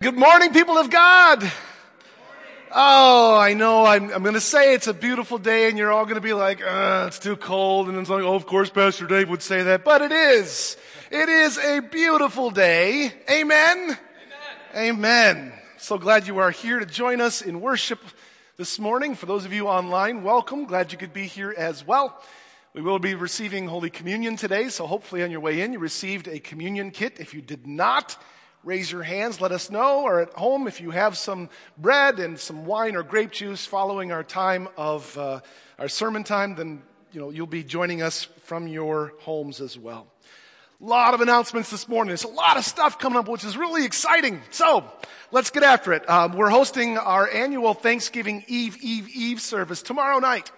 Good morning, people of God. Oh, I know. I'm, I'm going to say it's a beautiful day, and you're all going to be like, uh, it's too cold. And then it's like, oh, of course, Pastor Dave would say that. But it is. It is a beautiful day. Amen? Amen. Amen. So glad you are here to join us in worship this morning. For those of you online, welcome. Glad you could be here as well. We will be receiving Holy Communion today, so hopefully on your way in you received a communion kit. If you did not, raise your hands, let us know, or at home if you have some bread and some wine or grape juice following our time of uh, our sermon time, then you know you'll be joining us from your homes as well. A lot of announcements this morning. There's a lot of stuff coming up, which is really exciting. So let's get after it. Um, we're hosting our annual Thanksgiving Eve Eve Eve service tomorrow night.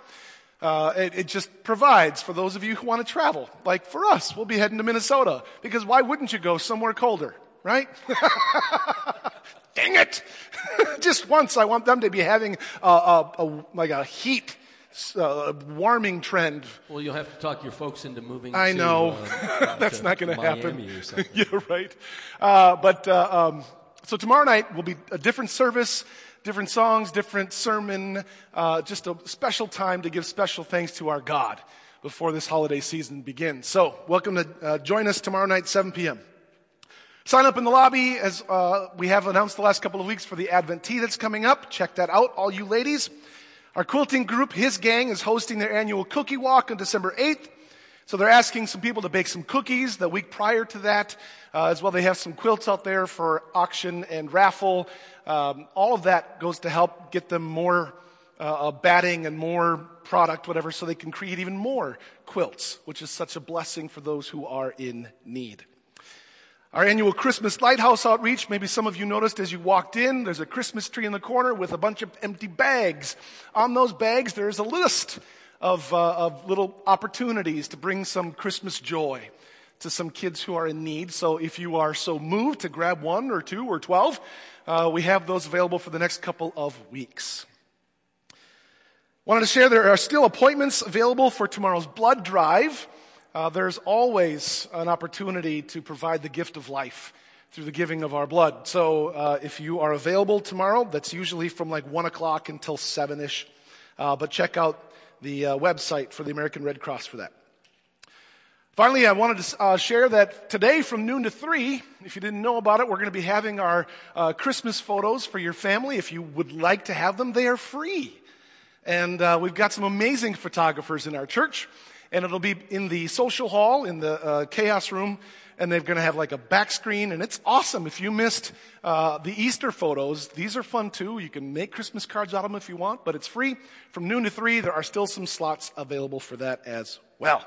Uh, it, it, just provides for those of you who want to travel. Like for us, we'll be heading to Minnesota because why wouldn't you go somewhere colder? Right? Dang it! Just once, I want them to be having a, a, a like a heat uh, warming trend. Well, you'll have to talk your folks into moving. I to, know uh, that's to, not going to happen. Yeah, right. Uh, but uh, um, so tomorrow night will be a different service, different songs, different sermon, uh, just a special time to give special thanks to our God before this holiday season begins. So, welcome to uh, join us tomorrow night, 7 p.m. Sign up in the lobby as uh, we have announced the last couple of weeks for the Advent tea that's coming up. Check that out, all you ladies. Our quilting group, His Gang, is hosting their annual cookie walk on December 8th. So they're asking some people to bake some cookies the week prior to that. Uh, as well, they have some quilts out there for auction and raffle. Um, all of that goes to help get them more uh, batting and more product, whatever, so they can create even more quilts, which is such a blessing for those who are in need. Our annual Christmas Lighthouse outreach, maybe some of you noticed as you walked in, there's a Christmas tree in the corner with a bunch of empty bags. On those bags, there's a list of, uh, of little opportunities to bring some Christmas joy to some kids who are in need. So if you are so moved to grab one or two or 12, uh, we have those available for the next couple of weeks. Wanted to share there are still appointments available for tomorrow's blood drive. Uh, there's always an opportunity to provide the gift of life through the giving of our blood. So uh, if you are available tomorrow, that's usually from like 1 o'clock until 7 ish. Uh, but check out the uh, website for the American Red Cross for that. Finally, I wanted to uh, share that today from noon to 3, if you didn't know about it, we're going to be having our uh, Christmas photos for your family. If you would like to have them, they are free. And we've got some amazing photographers in our church and it'll be in the social hall in the uh, chaos room and they're going to have like a back screen and it's awesome. If you missed uh, the easter photos these are fun too. You can make christmas cards out of them if you want but it's free. From noon to three there are still some slots available for that as well.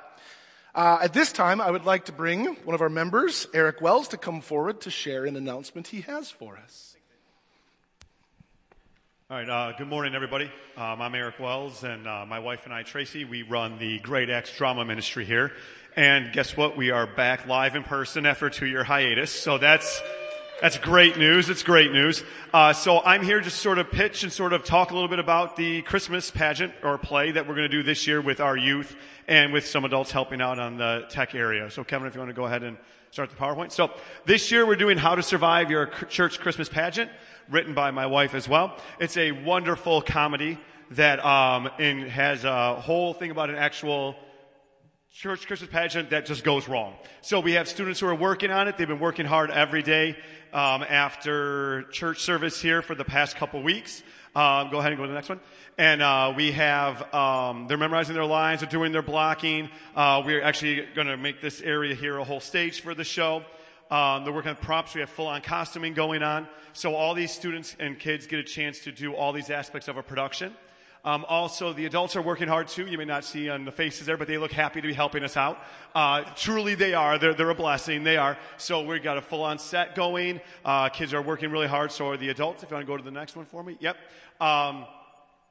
Uh, at this time i would like to bring one of our members eric wells to come forward to share an announcement he has for us all right, uh, good morning, everybody. Um, I'm Eric Wells, and uh, my wife and I, Tracy, we run the Great Acts Drama Ministry here. And guess what? We are back live in person after a two-year hiatus. So that's that's great news. It's great news. Uh, so I'm here to sort of pitch and sort of talk a little bit about the Christmas pageant or play that we're going to do this year with our youth and with some adults helping out on the tech area. So Kevin, if you want to go ahead and start the PowerPoint. So this year we're doing How to Survive Your Church Christmas Pageant written by my wife as well. It's a wonderful comedy that um, has a whole thing about an actual church Christmas pageant that just goes wrong. So we have students who are working on it. They've been working hard every day um, after church service here for the past couple weeks. Um, go ahead and go to the next one. And uh, we have um, they're memorizing their lines, they're doing their blocking. Uh, we're actually going to make this area here a whole stage for the show. Um, they're working on props. We have full on costuming going on. So all these students and kids get a chance to do all these aspects of a production. Um, also, the adults are working hard too. You may not see on the faces there, but they look happy to be helping us out. Uh, truly, they are. They're, they're a blessing. They are. So we've got a full-on set going. Uh, kids are working really hard. So are the adults. If you want to go to the next one for me, yep. Um,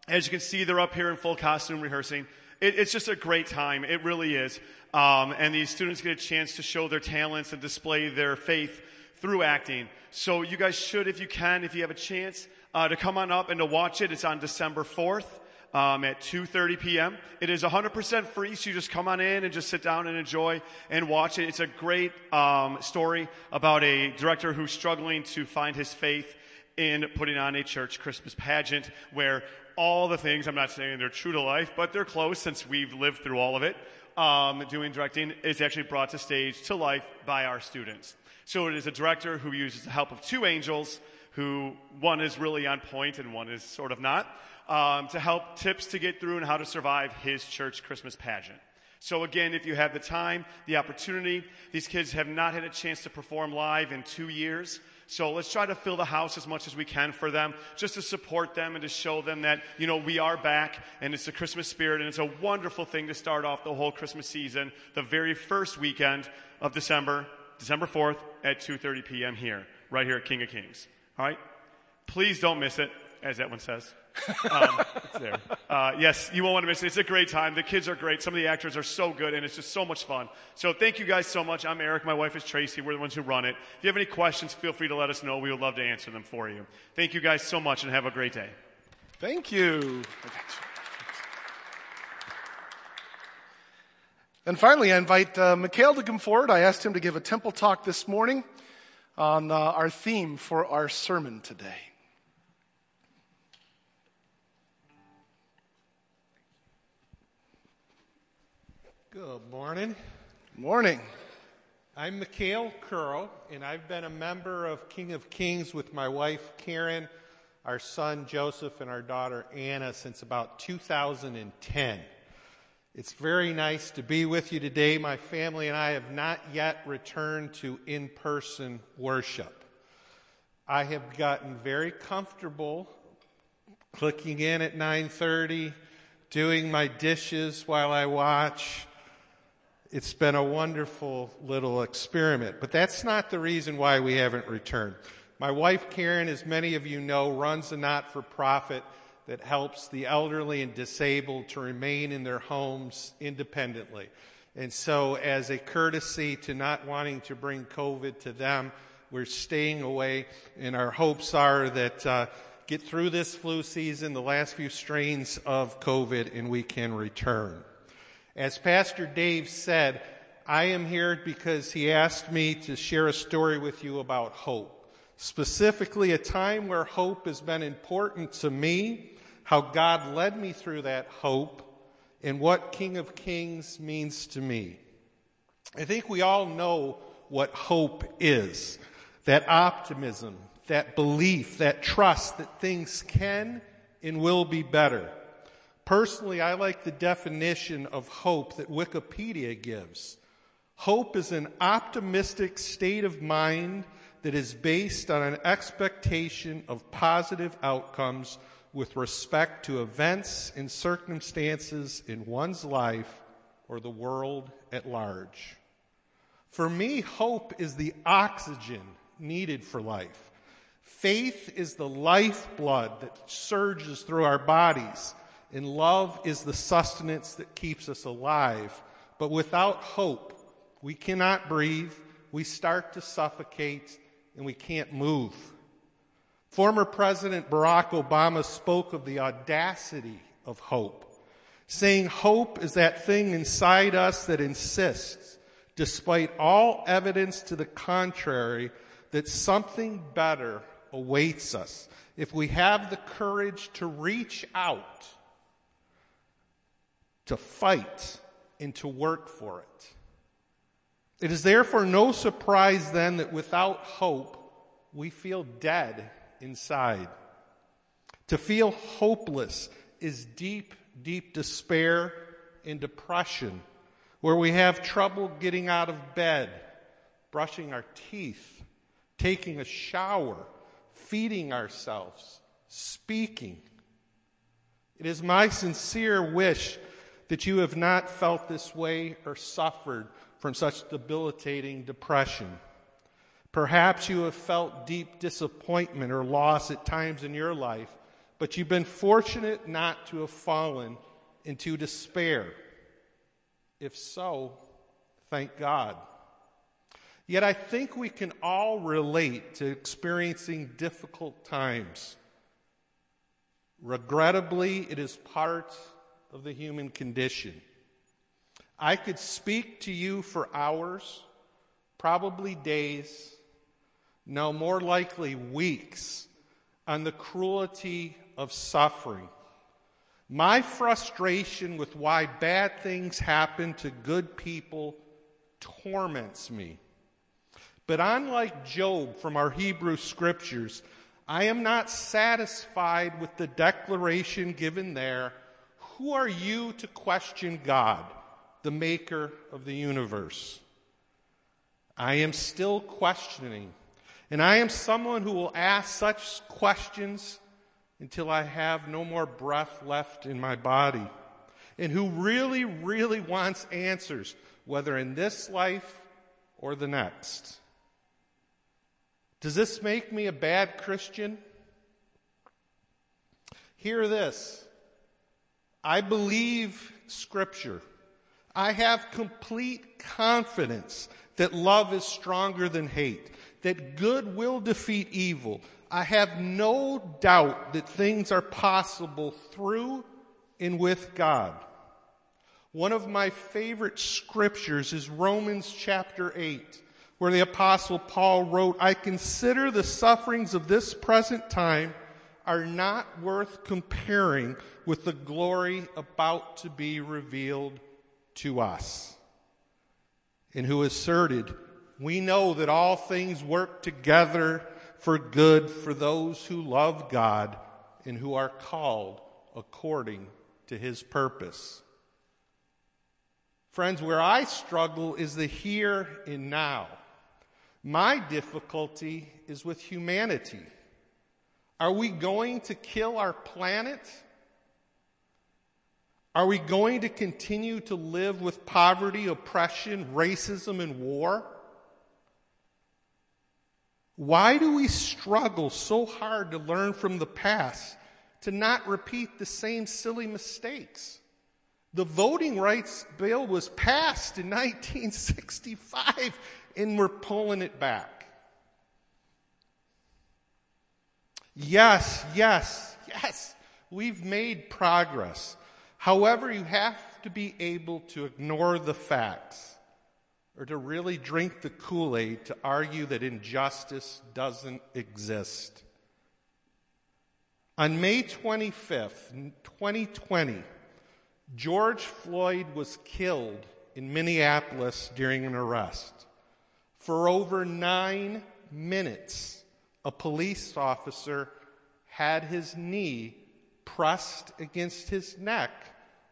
as you can see, they're up here in full costume rehearsing. It, it's just a great time. It really is. Um, and these students get a chance to show their talents and display their faith through acting. So you guys should, if you can, if you have a chance, uh, to come on up and to watch it. It's on December 4th. um, at 2.30 p.m. It is 100% free, so you just come on in and just sit down and enjoy and watch it. It's a great um, story about a director who's struggling to find his faith in putting on a church Christmas pageant where all the things, I'm not saying they're true to life, but they're close since we've lived through all of it. Um, doing directing is actually brought to stage to life by our students. So it is a director who uses the help of two angels who one is really on point and one is sort of not, um, to help tips to get through and how to survive his church Christmas pageant. So again, if you have the time, the opportunity, these kids have not had a chance to perform live in two years. So let's try to fill the house as much as we can for them, just to support them and to show them that, you know, we are back and it's the Christmas spirit and it's a wonderful thing to start off the whole Christmas season, the very first weekend of December, December 4th at 2.30 p.m. here, right here at King of Kings. All right? Please don't miss it, as that one says. Um, it's there. Uh, yes, you won't want to miss it. It's a great time. The kids are great. Some of the actors are so good, and it's just so much fun. So thank you guys so much. I'm Eric. My wife is Tracy. We're the ones who run it. If you have any questions, feel free to let us know. We would love to answer them for you. Thank you guys so much, and have a great day. Thank you. And finally, I invite uh, Mikhail to come forward. I asked him to give a temple talk this morning on uh, our theme for our sermon today. Good morning. Morning. I'm Mikhail Curl, and I've been a member of King of Kings with my wife Karen, our son Joseph, and our daughter Anna since about 2010. It's very nice to be with you today. My family and I have not yet returned to in-person worship. I have gotten very comfortable clicking in at 9:30, doing my dishes while I watch. It's been a wonderful little experiment, but that's not the reason why we haven't returned. My wife Karen, as many of you know, runs a not-for-profit that helps the elderly and disabled to remain in their homes independently. And so, as a courtesy to not wanting to bring COVID to them, we're staying away, and our hopes are that uh, get through this flu season, the last few strains of COVID, and we can return. As Pastor Dave said, I am here because he asked me to share a story with you about hope. Specifically, a time where hope has been important to me how God led me through that hope, and what King of Kings means to me. I think we all know what hope is that optimism, that belief, that trust that things can and will be better. Personally, I like the definition of hope that Wikipedia gives. Hope is an optimistic state of mind that is based on an expectation of positive outcomes with respect to events and circumstances in one's life or the world at large. For me, hope is the oxygen needed for life. Faith is the lifeblood that surges through our bodies, and love is the sustenance that keeps us alive. But without hope, we cannot breathe, we start to suffocate, and we can't move. Former President Barack Obama spoke of the audacity of hope, saying hope is that thing inside us that insists, despite all evidence to the contrary, that something better awaits us if we have the courage to reach out, to fight, and to work for it. It is therefore no surprise then that without hope, we feel dead inside. To feel hopeless is deep, deep despair and depression, where we have trouble getting out of bed, brushing our teeth, taking a shower, feeding ourselves, speaking. It is my sincere wish that you have not felt this way or suffered from such debilitating depression. Perhaps you have felt deep disappointment or loss at times in your life, but you've been fortunate not to have fallen into despair. If so, thank God. Yet I think we can all relate to experiencing difficult times. Regrettably, it is part of the human condition. I could speak to you for hours, probably days, no, more likely weeks, on the cruelty of suffering. My frustration with why bad things happen to good people torments me. But unlike Job from our Hebrew scriptures, I am not satisfied with the declaration given there. Who are you to question God, the maker of the universe? I am still questioning. And I am someone who will ask such questions until I have no more breath left in my body. And who really, really wants answers, whether in this life or the next. Does this make me a bad Christian? Hear this. I believe Scripture. I have complete confidence that love is stronger than hate, that good will defeat evil. I have no doubt that things are possible through and with God. One of my favorite scriptures is Romans chapter 8 where the apostle Paul wrote, I consider the sufferings of this present time are not worth comparing with the glory about to be revealed to us. And who asserted, we know that all things work together for good for those who love God and who are called according to his purpose. Friends, where I struggle is the here and now. My difficulty is with humanity. Are we going to kill our planet? Are we going to continue to live with poverty, oppression, racism, and war? Why do we struggle so hard to learn from the past, to not repeat the same silly mistakes? The voting rights bill was passed in 1965 and we're pulling it back. Yes, yes, yes, we've made progress. However, you have to be able to ignore the facts or to really drink the Kool Aid to argue that injustice doesn't exist. On May 25th, 2020, George Floyd was killed in Minneapolis during an arrest. For over nine minutes, a police officer had his knee pressed against his neck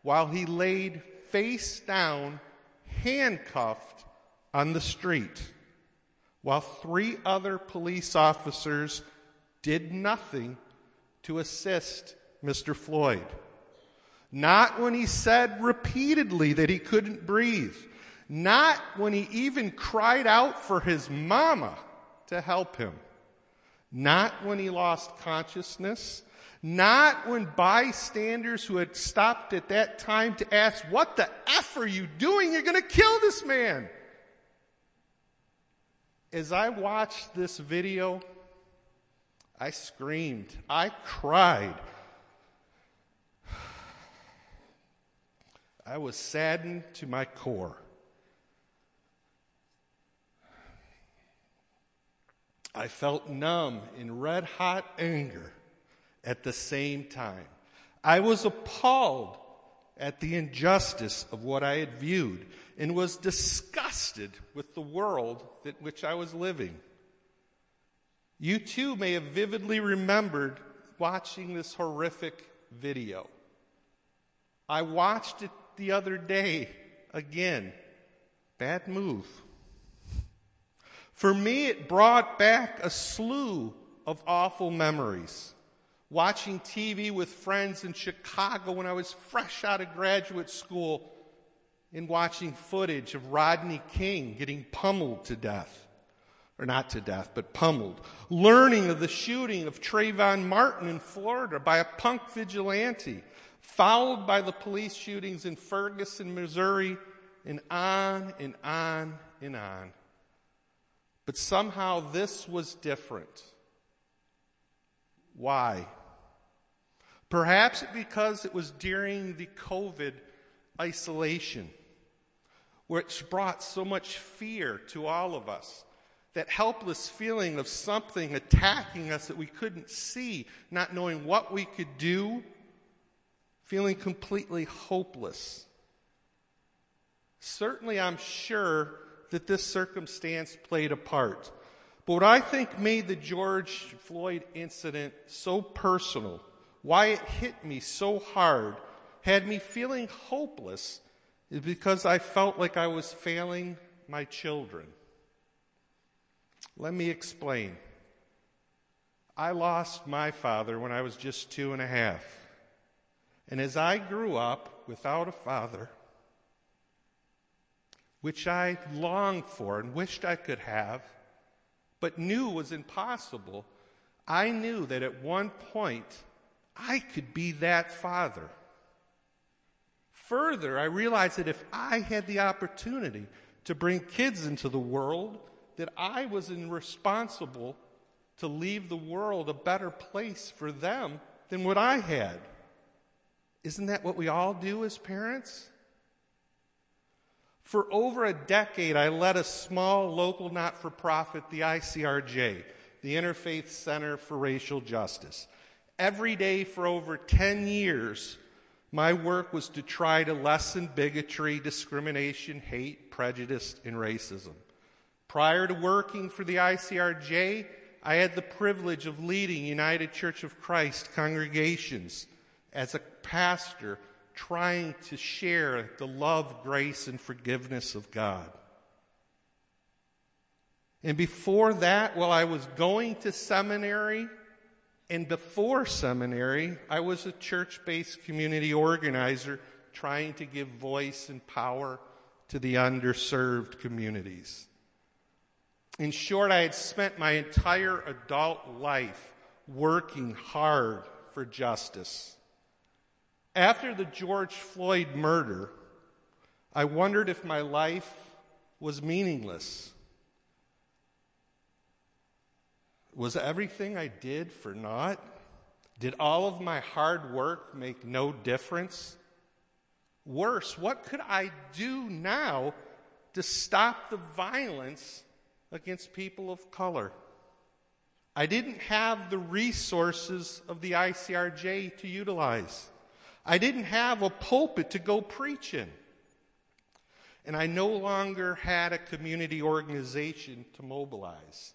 while he laid face down, handcuffed on the street, while three other police officers did nothing to assist Mr. Floyd. Not when he said repeatedly that he couldn't breathe not when he even cried out for his mama to help him. Not when he lost consciousness. Not when bystanders who had stopped at that time to ask, What the F are you doing? You're going to kill this man. As I watched this video, I screamed. I cried. I was saddened to my core. I felt numb in red hot anger at the same time. I was appalled at the injustice of what I had viewed and was disgusted with the world in which I was living. You too may have vividly remembered watching this horrific video. I watched it the other day again. Bad move. For me, it brought back a slew of awful memories. Watching TV with friends in Chicago when I was fresh out of graduate school and watching footage of Rodney King getting pummeled to death. Or not to death, but pummeled. Learning of the shooting of Trayvon Martin in Florida by a punk vigilante, followed by the police shootings in Ferguson, Missouri, and on and on and on. But somehow this was different. Why? Perhaps because it was during the COVID isolation, which brought so much fear to all of us. That helpless feeling of something attacking us that we couldn't see, not knowing what we could do, feeling completely hopeless. Certainly, I'm sure that this circumstance played a part. But what I think made the George Floyd incident so personal, why it hit me so hard, had me feeling hopeless, is because I felt like I was failing my children. Let me explain. I lost my father when I was just two and a half. And as I grew up without a father, which I longed for and wished I could have, but knew was impossible, I knew that at one point I could be that father. Further, I realized that if I had the opportunity to bring kids into the world, that I was responsible to leave the world a better place for them than what I had. Isn't that what we all do as parents? For over a decade, I led a small local not for profit, the ICRJ, the Interfaith Center for Racial Justice. Every day for over 10 years, my work was to try to lessen bigotry, discrimination, hate, prejudice, and racism. Prior to working for the ICRJ, I had the privilege of leading United Church of Christ congregations as a pastor trying to share the love, grace, and forgiveness of God. And before that, while I was going to seminary, and before seminary, I was a church based community organizer trying to give voice and power to the underserved communities. In short, I had spent my entire adult life working hard for justice. After the George Floyd murder, I wondered if my life was meaningless. Was everything I did for naught? Did all of my hard work make no difference? Worse, what could I do now to stop the violence against people of color? I didn't have the resources of the ICRJ to utilize. I didn't have a pulpit to go preach in. And I no longer had a community organization to mobilize.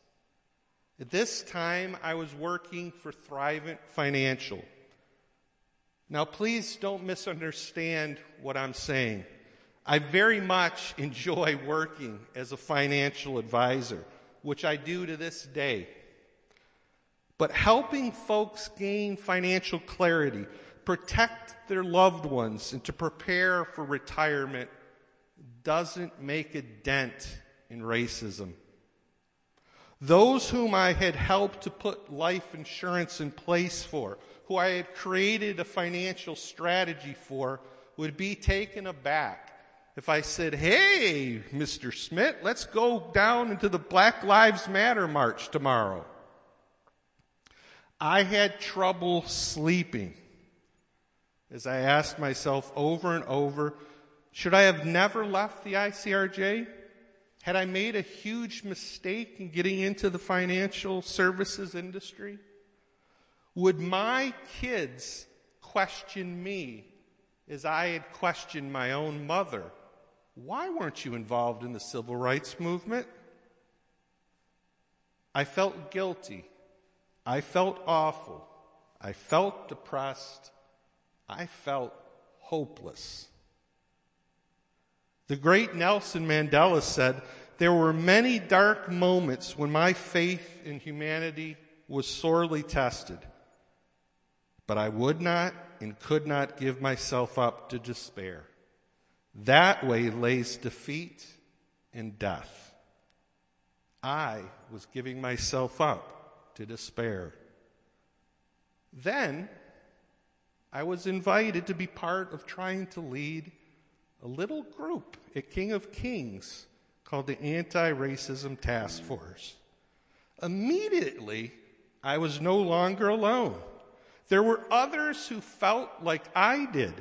At this time, I was working for Thrivent Financial. Now, please don't misunderstand what I'm saying. I very much enjoy working as a financial advisor, which I do to this day. But helping folks gain financial clarity protect their loved ones and to prepare for retirement doesn't make a dent in racism. Those whom I had helped to put life insurance in place for, who I had created a financial strategy for, would be taken aback if I said, Hey, Mr. Smith, let's go down into the Black Lives Matter march tomorrow. I had trouble sleeping as I asked myself over and over, should I have never left the ICRJ? Had I made a huge mistake in getting into the financial services industry? Would my kids question me as I had questioned my own mother? Why weren't you involved in the civil rights movement? I felt guilty. I felt awful. I felt depressed. I felt hopeless. The great Nelson Mandela said, There were many dark moments when my faith in humanity was sorely tested, but I would not and could not give myself up to despair. That way lays defeat and death. I was giving myself up to despair. Then I was invited to be part of trying to lead a little group at King of Kings called the Anti Racism Task Force. Immediately, I was no longer alone. There were others who felt like I did.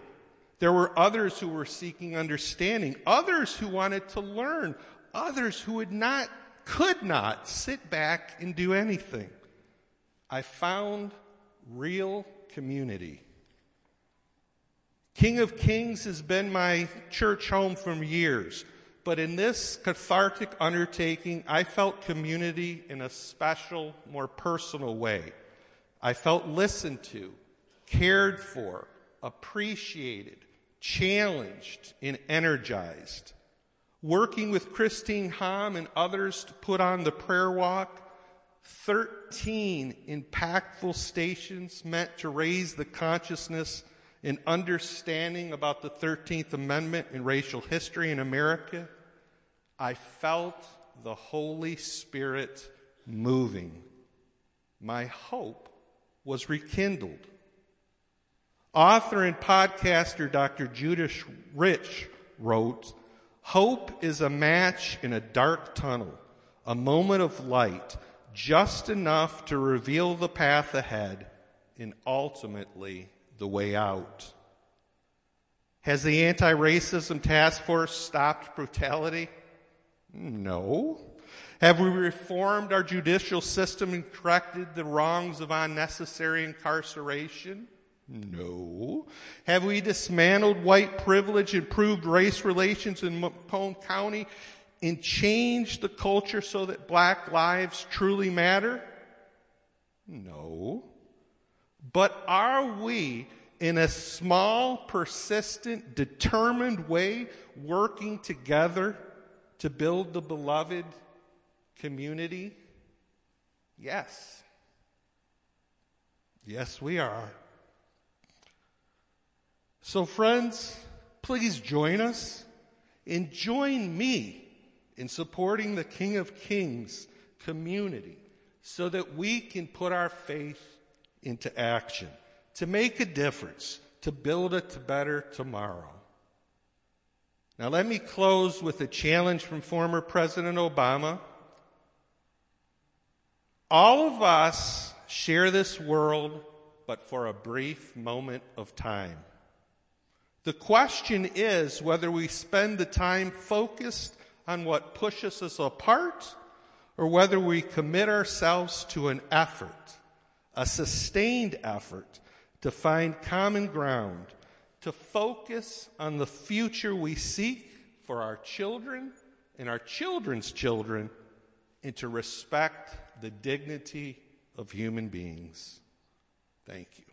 There were others who were seeking understanding, others who wanted to learn, others who would not, could not sit back and do anything. I found real community. King of Kings has been my church home for years, but in this cathartic undertaking, I felt community in a special, more personal way. I felt listened to, cared for, appreciated, challenged, and energized. Working with Christine Hom and others to put on the prayer walk, 13 impactful stations meant to raise the consciousness and understanding about the 13th Amendment and racial history in America, I felt the Holy Spirit moving. My hope was rekindled. Author and podcaster Dr. Judith Rich wrote, Hope is a match in a dark tunnel, a moment of light, just enough to reveal the path ahead and ultimately the way out. Has the anti racism task force stopped brutality? No. Have we reformed our judicial system and corrected the wrongs of unnecessary incarceration? No. Have we dismantled white privilege, improved race relations in Macomb County, and changed the culture so that black lives truly matter? No. But are we, in a small, persistent, determined way, working together to build the beloved community? Yes. Yes, we are. So, friends, please join us and join me in supporting the King of Kings community so that we can put our faith into action to make a difference, to build a better tomorrow. Now, let me close with a challenge from former President Obama. All of us share this world, but for a brief moment of time. The question is whether we spend the time focused on what pushes us apart or whether we commit ourselves to an effort, a sustained effort to find common ground, to focus on the future we seek for our children and our children's children, and to respect the dignity of human beings. Thank you.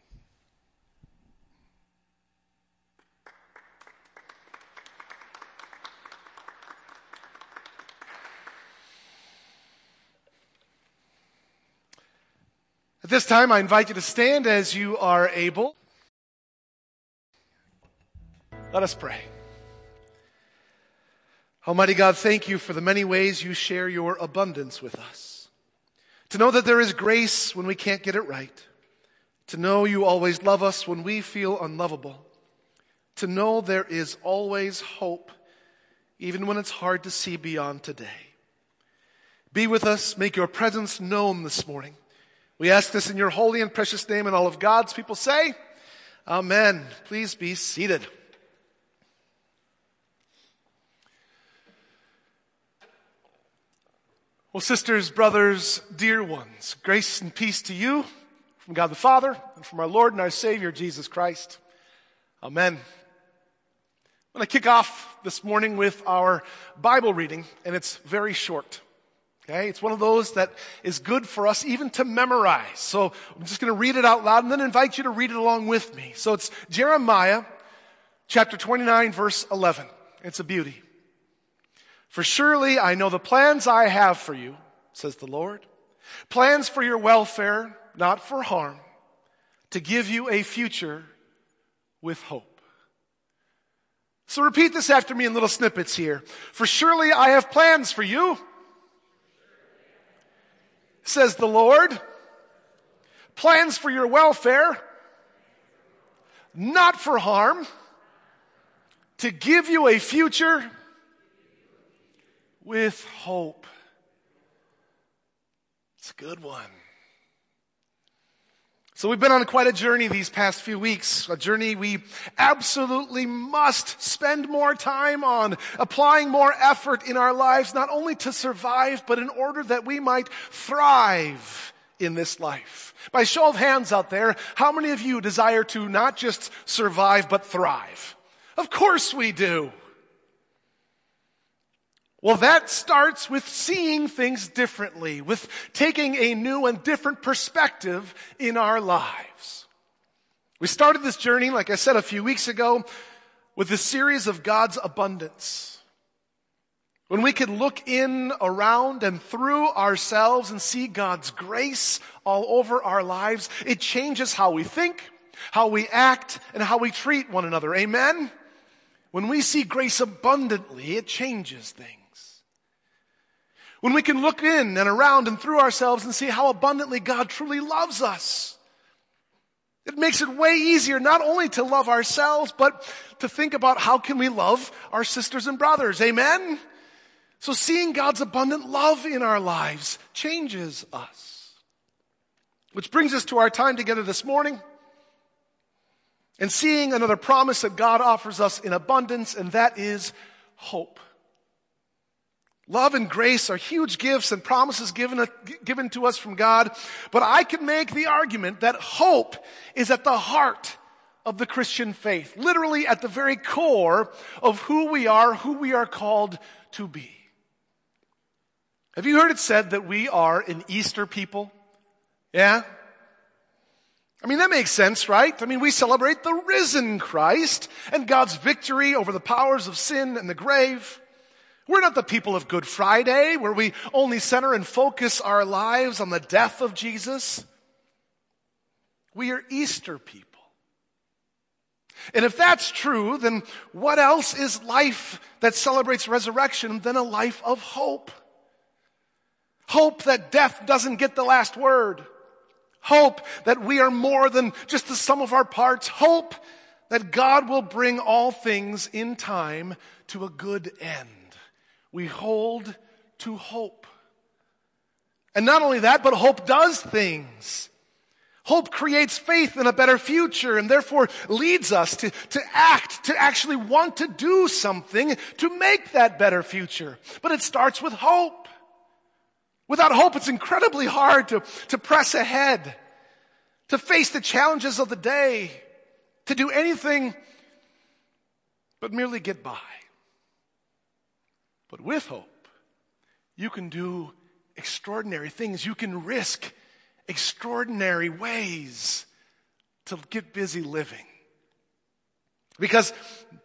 At this time, I invite you to stand as you are able. Let us pray. Almighty God, thank you for the many ways you share your abundance with us. To know that there is grace when we can't get it right. To know you always love us when we feel unlovable. To know there is always hope, even when it's hard to see beyond today. Be with us. Make your presence known this morning. We ask this in your holy and precious name, and all of God's people say, Amen. Please be seated. Well, sisters, brothers, dear ones, grace and peace to you from God the Father and from our Lord and our Savior, Jesus Christ. Amen. I'm going to kick off this morning with our Bible reading, and it's very short. Okay, it's one of those that is good for us even to memorize. So I'm just going to read it out loud and then invite you to read it along with me. So it's Jeremiah chapter 29 verse 11. It's a beauty. For surely I know the plans I have for you, says the Lord. Plans for your welfare, not for harm, to give you a future with hope. So repeat this after me in little snippets here. For surely I have plans for you says the Lord. Plans for your welfare, not for harm, to give you a future with hope. It's a good one. So we've been on quite a journey these past few weeks, a journey we absolutely must spend more time on, applying more effort in our lives, not only to survive, but in order that we might thrive in this life. By show of hands out there, how many of you desire to not just survive, but thrive? Of course we do. Well, that starts with seeing things differently, with taking a new and different perspective in our lives. We started this journey, like I said a few weeks ago, with a series of God's abundance. When we can look in, around, and through ourselves and see God's grace all over our lives, it changes how we think, how we act, and how we treat one another. Amen? When we see grace abundantly, it changes things. When we can look in and around and through ourselves and see how abundantly God truly loves us. It makes it way easier not only to love ourselves, but to think about how can we love our sisters and brothers. Amen? So seeing God's abundant love in our lives changes us. Which brings us to our time together this morning and seeing another promise that God offers us in abundance, and that is hope. Love and grace are huge gifts and promises given, given to us from God. But I can make the argument that hope is at the heart of the Christian faith. Literally at the very core of who we are, who we are called to be. Have you heard it said that we are an Easter people? Yeah? I mean, that makes sense, right? I mean, we celebrate the risen Christ and God's victory over the powers of sin and the grave. We're not the people of Good Friday where we only center and focus our lives on the death of Jesus. We are Easter people. And if that's true, then what else is life that celebrates resurrection than a life of hope? Hope that death doesn't get the last word. Hope that we are more than just the sum of our parts. Hope that God will bring all things in time to a good end we hold to hope. And not only that, but hope does things. Hope creates faith in a better future and therefore leads us to, to act, to actually want to do something to make that better future. But it starts with hope. Without hope, it's incredibly hard to, to press ahead, to face the challenges of the day, to do anything but merely get by. But with hope, you can do extraordinary things. You can risk extraordinary ways to get busy living. Because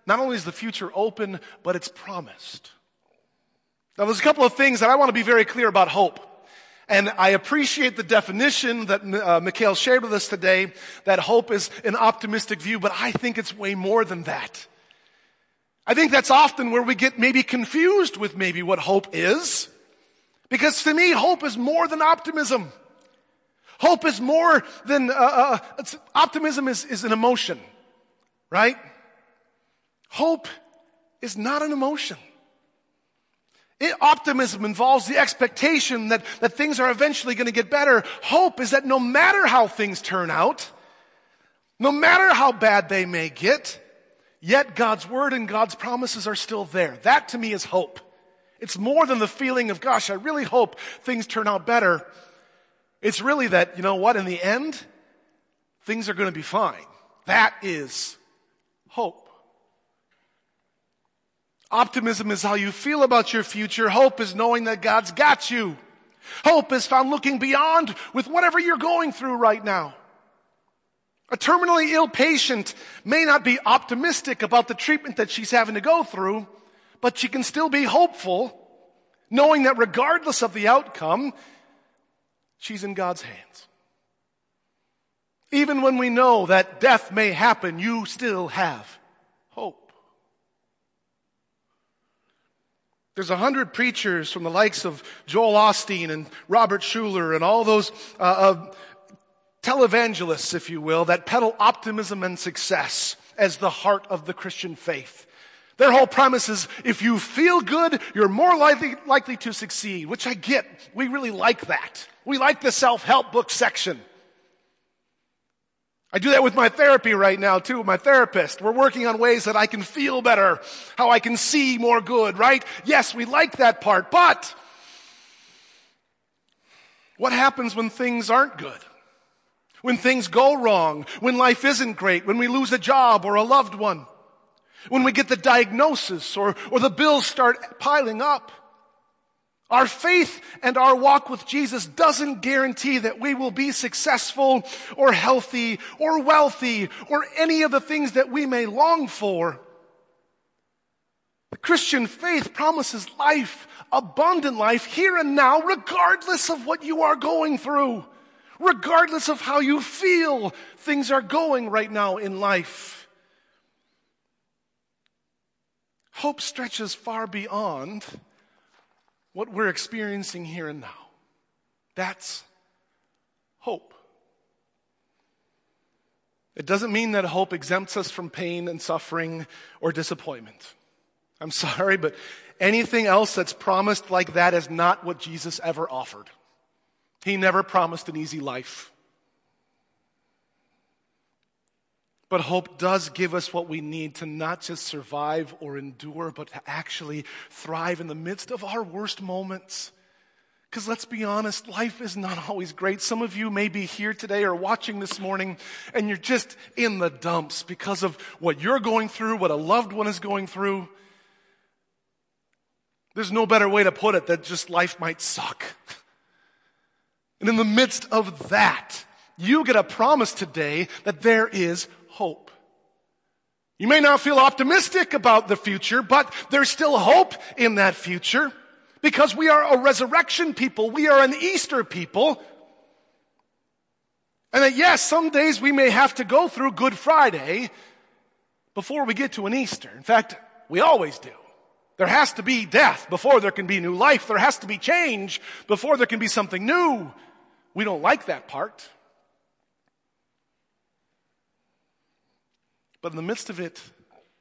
not only is the future open, but it's promised. Now, there's a couple of things that I want to be very clear about hope. And I appreciate the definition that uh, Mikhail shared with us today that hope is an optimistic view, but I think it's way more than that. I think that's often where we get maybe confused with maybe what hope is. Because to me, hope is more than optimism. Hope is more than, uh, uh, optimism is, is an emotion, right? Hope is not an emotion. It, optimism involves the expectation that, that things are eventually going to get better. Hope is that no matter how things turn out, no matter how bad they may get, Yet God's word and God's promises are still there. That to me is hope. It's more than the feeling of, gosh, I really hope things turn out better. It's really that, you know what, in the end, things are going to be fine. That is hope. Optimism is how you feel about your future. Hope is knowing that God's got you. Hope is found looking beyond with whatever you're going through right now. A terminally ill patient may not be optimistic about the treatment that she's having to go through, but she can still be hopeful, knowing that regardless of the outcome, she's in God's hands. Even when we know that death may happen, you still have hope. There's a hundred preachers from the likes of Joel Osteen and Robert Schuller and all those uh, uh, televangelists, if you will, that peddle optimism and success as the heart of the Christian faith. Their whole premise is if you feel good, you're more likely, likely to succeed, which I get. We really like that. We like the self-help book section. I do that with my therapy right now too, my therapist. We're working on ways that I can feel better, how I can see more good, right? Yes, we like that part, but what happens when things aren't good? When things go wrong, when life isn't great, when we lose a job or a loved one, when we get the diagnosis or, or the bills start piling up. Our faith and our walk with Jesus doesn't guarantee that we will be successful or healthy or wealthy or any of the things that we may long for. The Christian faith promises life, abundant life here and now, regardless of what you are going through, regardless of how you feel things are going right now in life. Hope stretches far beyond what we're experiencing here and now. That's hope. It doesn't mean that hope exempts us from pain and suffering or disappointment. I'm sorry, but anything else that's promised like that is not what Jesus ever offered. He never promised an easy life. But hope does give us what we need to not just survive or endure, but to actually thrive in the midst of our worst moments. Because let's be honest, life is not always great. Some of you may be here today or watching this morning and you're just in the dumps because of what you're going through, what a loved one is going through. There's no better way to put it that just life might suck. And in the midst of that, you get a promise today that there is hope. You may not feel optimistic about the future, but there's still hope in that future because we are a resurrection people. We are an Easter people. And that yes, some days we may have to go through Good Friday before we get to an Easter. In fact, we always do. There has to be death before there can be new life. There has to be change before there can be something new. We don't like that part. But in the midst of it,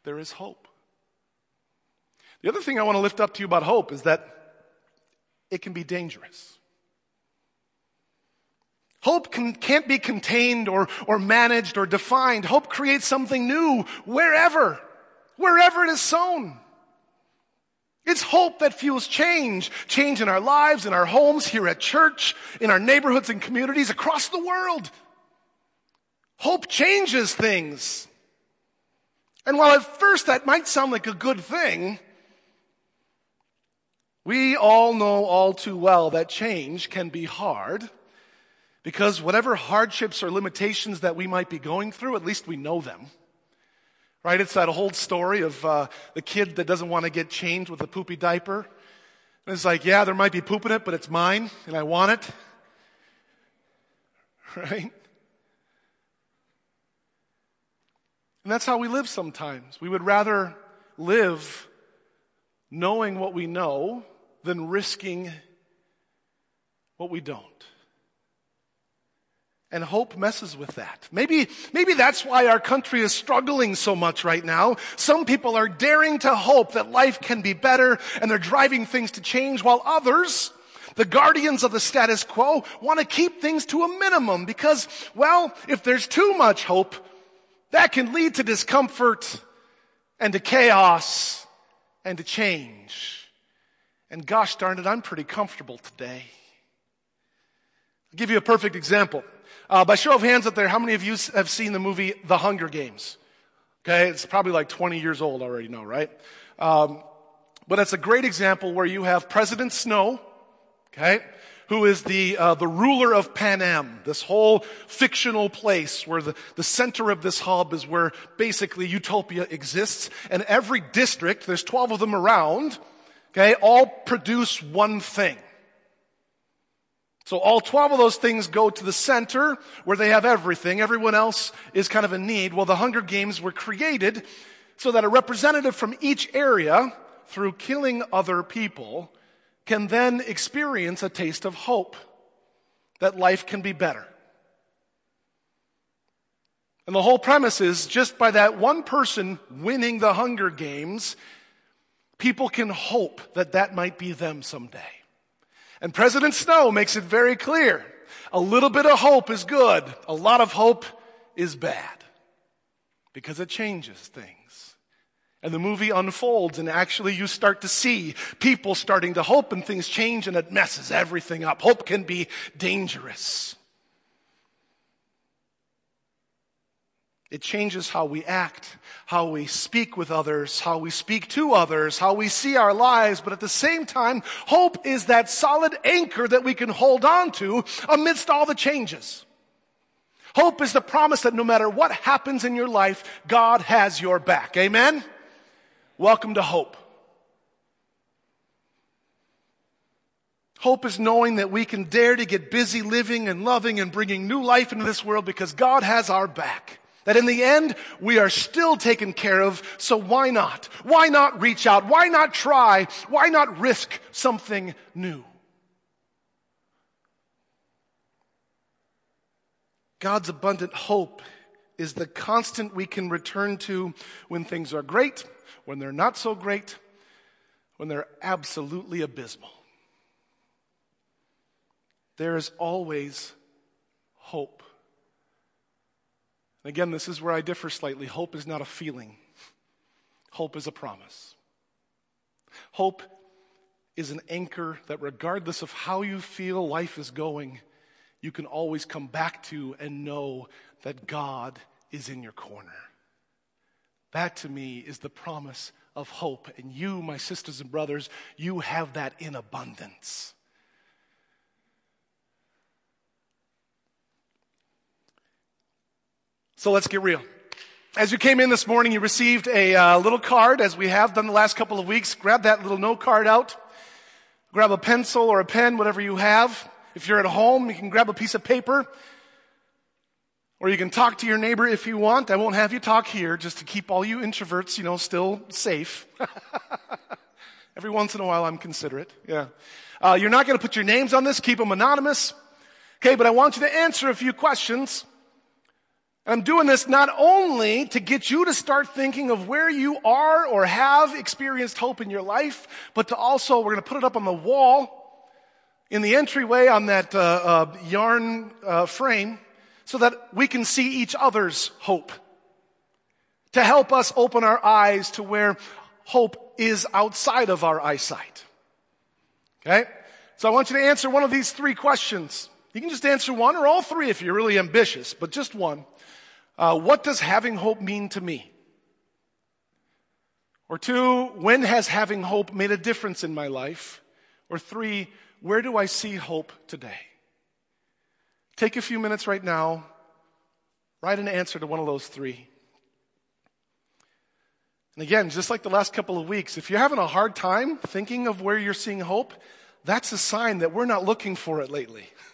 there is hope. The other thing I want to lift up to you about hope is that it can be dangerous. Hope can, not be contained or, or managed or defined. Hope creates something new wherever, wherever it is sown. It's hope that fuels change, change in our lives, in our homes, here at church, in our neighborhoods and communities across the world. Hope changes things. And while at first that might sound like a good thing, we all know all too well that change can be hard because whatever hardships or limitations that we might be going through, at least we know them. Right? It's that whole story of uh, the kid that doesn't want to get changed with a poopy diaper. And it's like, yeah, there might be poop in it, but it's mine and I want it. Right? And that's how we live sometimes. We would rather live knowing what we know than risking what we don't. And hope messes with that. Maybe, maybe that's why our country is struggling so much right now. Some people are daring to hope that life can be better and they're driving things to change while others, the guardians of the status quo, want to keep things to a minimum because, well, if there's too much hope, that can lead to discomfort and to chaos and to change. And gosh darn it, I'm pretty comfortable today. I'll give you a perfect example. Uh, by show of hands up there, how many of you have seen the movie The Hunger Games? Okay, it's probably like 20 years old already now, right? Um, but it's a great example where you have President Snow, okay, who is the, uh, the ruler of Panem, this whole fictional place where the, the center of this hub is where basically utopia exists. And every district, there's 12 of them around, okay, all produce one thing. So all 12 of those things go to the center where they have everything. Everyone else is kind of in need. Well, the Hunger Games were created so that a representative from each area, through killing other people, can then experience a taste of hope that life can be better. And the whole premise is just by that one person winning the Hunger Games, people can hope that that might be them someday. And President Snow makes it very clear. A little bit of hope is good. A lot of hope is bad because it changes things. And the movie unfolds and actually you start to see people starting to hope and things change and it messes everything up. Hope can be dangerous. It changes how we act, how we speak with others, how we speak to others, how we see our lives. But at the same time, hope is that solid anchor that we can hold on to amidst all the changes. Hope is the promise that no matter what happens in your life, God has your back. Amen? Welcome to hope. Hope is knowing that we can dare to get busy living and loving and bringing new life into this world because God has our back. That in the end, we are still taken care of, so why not? Why not reach out? Why not try? Why not risk something new? God's abundant hope is the constant we can return to when things are great, when they're not so great, when they're absolutely abysmal. There is always hope. And again, this is where I differ slightly. Hope is not a feeling, hope is a promise. Hope is an anchor that, regardless of how you feel life is going, you can always come back to and know that God is in your corner. That to me is the promise of hope. And you, my sisters and brothers, you have that in abundance. So let's get real. As you came in this morning, you received a uh, little card, as we have done the last couple of weeks. Grab that little note card out. Grab a pencil or a pen, whatever you have. If you're at home, you can grab a piece of paper. Or you can talk to your neighbor if you want. I won't have you talk here just to keep all you introverts, you know, still safe. Every once in a while, I'm considerate. Yeah. Uh, you're not going to put your names on this. Keep them anonymous. Okay, but I want you to answer a few questions I'm doing this not only to get you to start thinking of where you are or have experienced hope in your life, but to also, we're going to put it up on the wall in the entryway on that uh, uh, yarn uh, frame so that we can see each other's hope. To help us open our eyes to where hope is outside of our eyesight. Okay? So I want you to answer one of these three questions. You can just answer one or all three if you're really ambitious, but just one. Uh, what does having hope mean to me? Or two, when has having hope made a difference in my life? Or three, where do I see hope today? Take a few minutes right now, write an answer to one of those three. And again, just like the last couple of weeks, if you're having a hard time thinking of where you're seeing hope, that's a sign that we're not looking for it lately.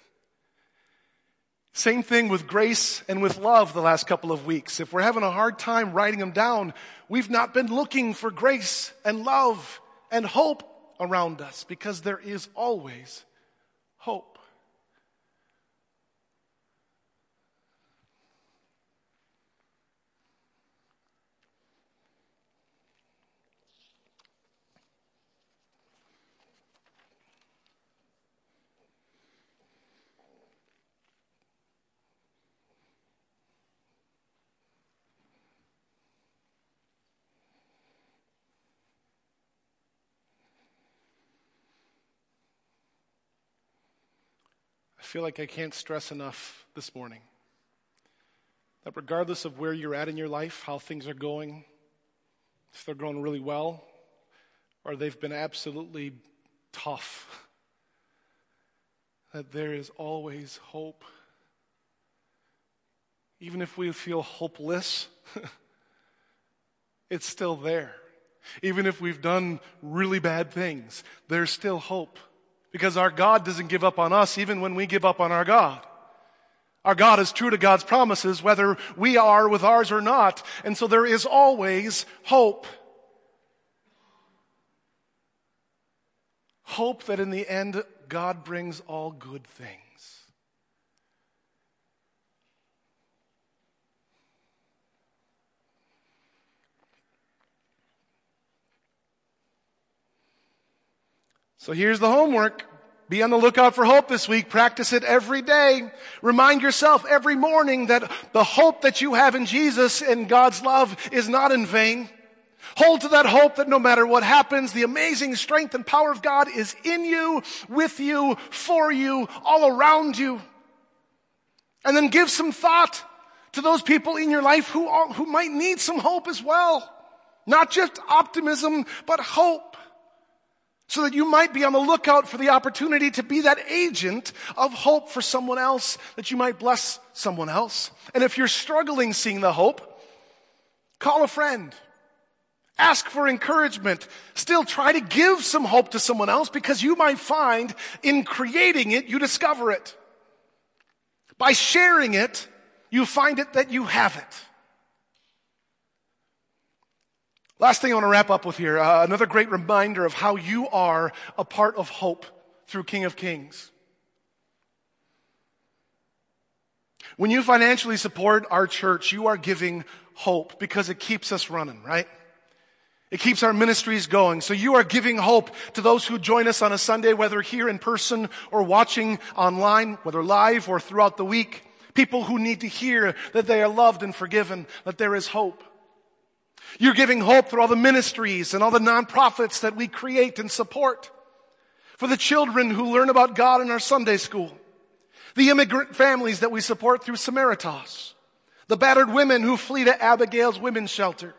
Same thing with grace and with love the last couple of weeks. If we're having a hard time writing them down, we've not been looking for grace and love and hope around us because there is always hope. Feel like I can't stress enough this morning that regardless of where you're at in your life, how things are going, if they're going really well or they've been absolutely tough, that there is always hope. Even if we feel hopeless, it's still there. Even if we've done really bad things, there's still hope. Because our God doesn't give up on us even when we give up on our God. Our God is true to God's promises, whether we are with ours or not. And so there is always hope. Hope that in the end, God brings all good things. So here's the homework. Be on the lookout for hope this week. Practice it every day. Remind yourself every morning that the hope that you have in Jesus and God's love is not in vain. Hold to that hope that no matter what happens, the amazing strength and power of God is in you, with you, for you, all around you. And then give some thought to those people in your life who, are, who might need some hope as well. Not just optimism, but hope so that you might be on the lookout for the opportunity to be that agent of hope for someone else, that you might bless someone else. And if you're struggling seeing the hope, call a friend. Ask for encouragement. Still try to give some hope to someone else because you might find in creating it, you discover it. By sharing it, you find it that you have it. Last thing I want to wrap up with here, uh, another great reminder of how you are a part of hope through King of Kings. When you financially support our church, you are giving hope because it keeps us running, right? It keeps our ministries going. So you are giving hope to those who join us on a Sunday, whether here in person or watching online, whether live or throughout the week. People who need to hear that they are loved and forgiven, that there is hope. You're giving hope through all the ministries and all the nonprofits that we create and support. For the children who learn about God in our Sunday school. The immigrant families that we support through Samaritas. The battered women who flee to Abigail's women's shelter.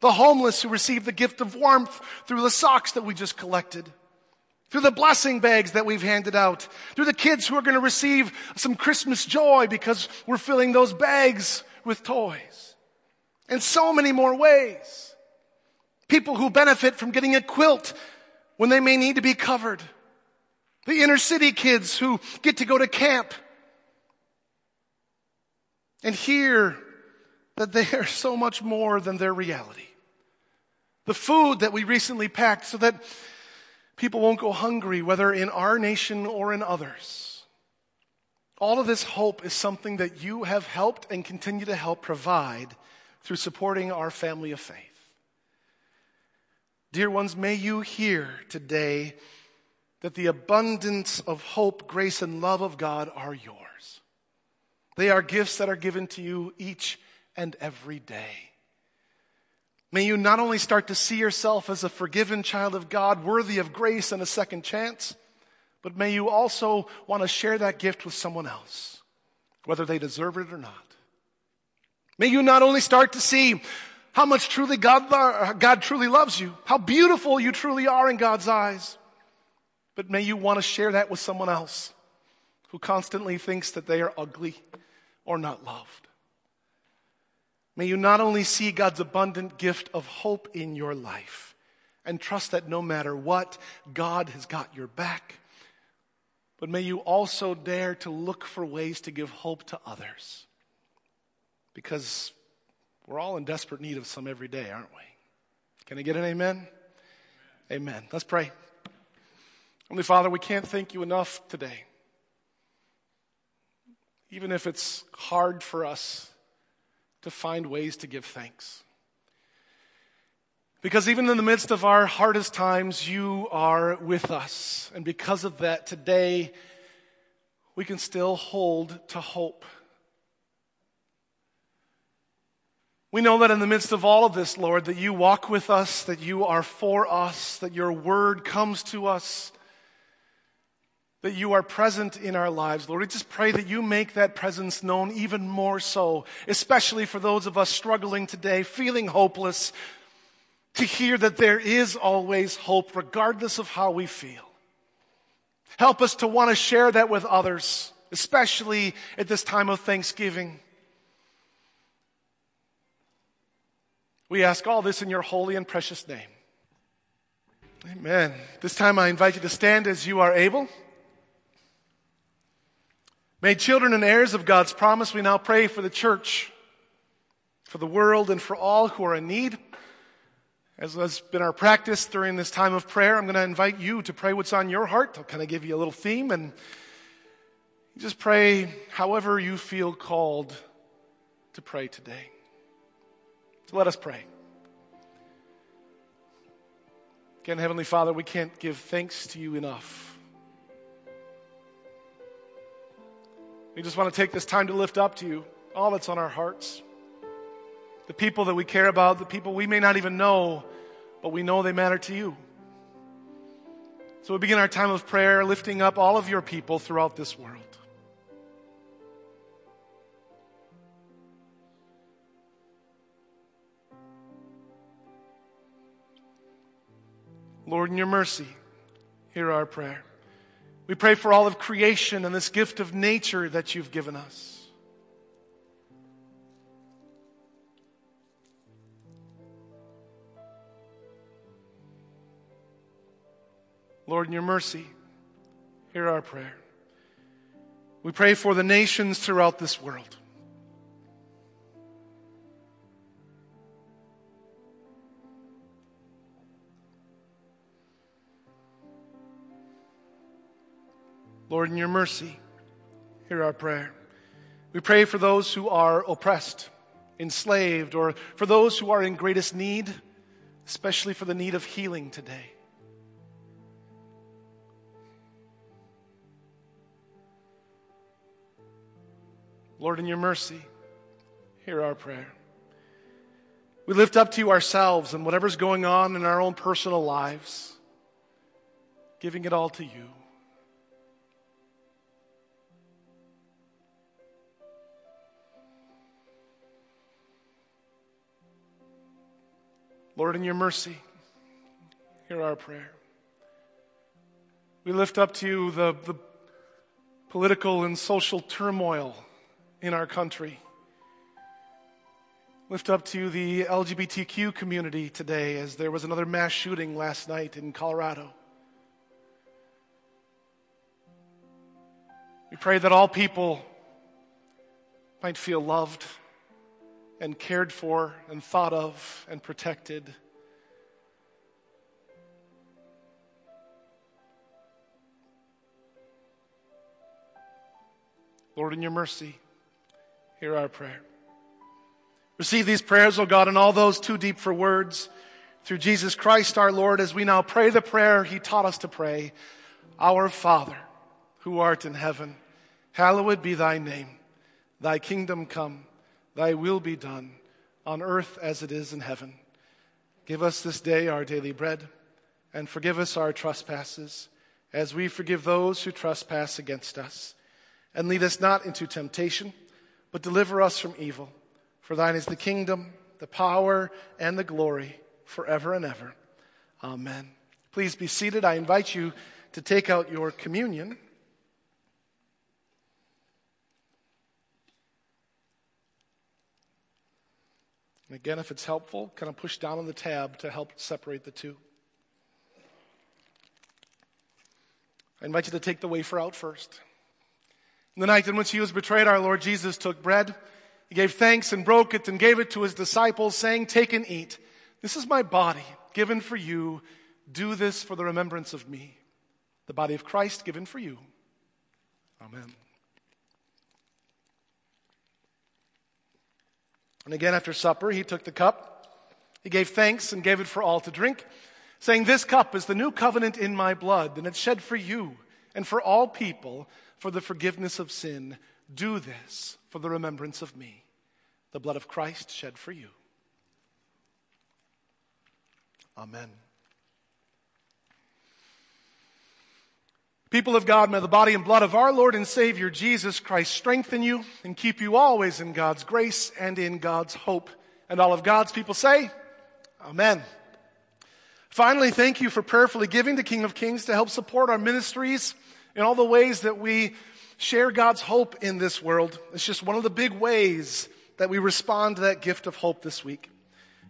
The homeless who receive the gift of warmth through the socks that we just collected. Through the blessing bags that we've handed out. Through the kids who are going to receive some Christmas joy because we're filling those bags with toys in so many more ways. People who benefit from getting a quilt when they may need to be covered. The inner city kids who get to go to camp and hear that they are so much more than their reality. The food that we recently packed so that people won't go hungry, whether in our nation or in others. All of this hope is something that you have helped and continue to help provide through supporting our family of faith. Dear ones, may you hear today that the abundance of hope, grace, and love of God are yours. They are gifts that are given to you each and every day. May you not only start to see yourself as a forgiven child of God, worthy of grace and a second chance, but may you also want to share that gift with someone else, whether they deserve it or not. May you not only start to see how much truly God, God truly loves you, how beautiful you truly are in God's eyes, but may you want to share that with someone else who constantly thinks that they are ugly or not loved. May you not only see God's abundant gift of hope in your life and trust that no matter what, God has got your back, but may you also dare to look for ways to give hope to others because we're all in desperate need of some every day, aren't we? Can I get an amen? Amen. amen. Let's pray. Only Father, we can't thank you enough today. Even if it's hard for us to find ways to give thanks. Because even in the midst of our hardest times, you are with us. And because of that, today, we can still hold to hope. We know that in the midst of all of this, Lord, that you walk with us, that you are for us, that your word comes to us, that you are present in our lives. Lord, we just pray that you make that presence known even more so, especially for those of us struggling today, feeling hopeless, to hear that there is always hope, regardless of how we feel. Help us to want to share that with others, especially at this time of Thanksgiving. We ask all this in your holy and precious name. Amen. This time I invite you to stand as you are able. Made children and heirs of God's promise, we now pray for the church, for the world, and for all who are in need. As has been our practice during this time of prayer, I'm going to invite you to pray what's on your heart. I'll kind of give you a little theme and just pray however you feel called to pray today. So let us pray. Again, Heavenly Father, we can't give thanks to you enough. We just want to take this time to lift up to you all that's on our hearts. The people that we care about, the people we may not even know, but we know they matter to you. So we begin our time of prayer lifting up all of your people throughout this world. Lord, in your mercy, hear our prayer. We pray for all of creation and this gift of nature that you've given us. Lord, in your mercy, hear our prayer. We pray for the nations throughout this world. Lord, in your mercy, hear our prayer. We pray for those who are oppressed, enslaved, or for those who are in greatest need, especially for the need of healing today. Lord, in your mercy, hear our prayer. We lift up to you ourselves and whatever's going on in our own personal lives, giving it all to you. Lord, in your mercy, hear our prayer. We lift up to you the, the political and social turmoil in our country. Lift up to you the LGBTQ community today as there was another mass shooting last night in Colorado. We pray that all people might feel loved and cared for and thought of and protected. Lord, in your mercy, hear our prayer. Receive these prayers, O God, and all those too deep for words through Jesus Christ our Lord as we now pray the prayer he taught us to pray. Our Father, who art in heaven, hallowed be thy name. Thy kingdom come Thy will be done on earth as it is in heaven. Give us this day our daily bread, and forgive us our trespasses, as we forgive those who trespass against us. And lead us not into temptation, but deliver us from evil. For thine is the kingdom, the power, and the glory forever and ever. Amen. Please be seated. I invite you to take out your communion. And again, if it's helpful, kind of push down on the tab to help separate the two. I invite you to take the wafer out first. In the night in which he was betrayed, our Lord Jesus took bread. He gave thanks and broke it and gave it to his disciples, saying, Take and eat. This is my body given for you. Do this for the remembrance of me. The body of Christ given for you. Amen. And again, after supper, he took the cup. He gave thanks and gave it for all to drink, saying, This cup is the new covenant in my blood, and it's shed for you and for all people for the forgiveness of sin. Do this for the remembrance of me. The blood of Christ shed for you. Amen. People of God, may the body and blood of our Lord and Savior Jesus Christ strengthen you and keep you always in God's grace and in God's hope. And all of God's people say, Amen. Finally, thank you for prayerfully giving to King of Kings to help support our ministries in all the ways that we share God's hope in this world. It's just one of the big ways that we respond to that gift of hope this week.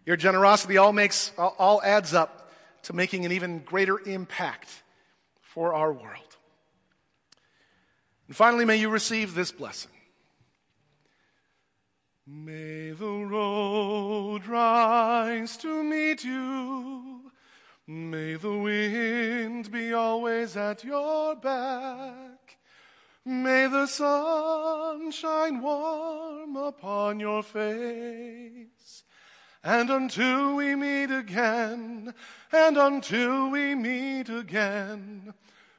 Your generosity all makes, all adds up to making an even greater impact for our world. And finally, may you receive this blessing. May the road rise to meet you. May the wind be always at your back. May the sun shine warm upon your face. And until we meet again, and until we meet again,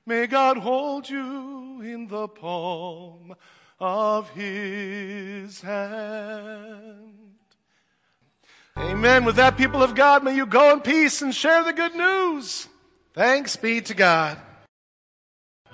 May God hold you in the palm of his hand. Amen. With that, people of God, may you go in peace and share the good news. Thanks be to God.